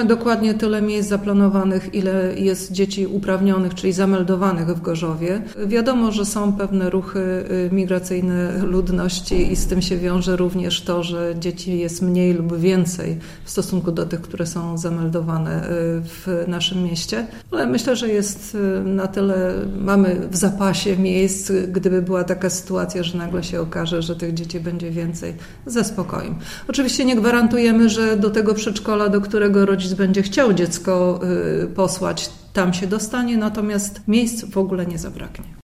mamy dokładnie tyle miejsc zaplanowanych, ile jest dzieci uprawnionych, czyli zameldowanych w Gorzowie. Wiadomo, że są pewne ruchy y, migracyjne ludności i z tym się wiąże również to, że dzieci jest mniej lub więcej w stosunku do tych, które są zameldowane y, w naszym mieście. Ale myślę, że jest y, na tyle, mamy w zapasie miejsc, gdyby była taka sytuacja, że nagle się okaże, że tych dzieci będzie więcej, ze spokojem. Oczywiście nie gwarantujemy, że do tego przedszkola, do którego rodzic będzie chciał dziecko posłać, tam się dostanie, natomiast miejsc w ogóle nie zabraknie.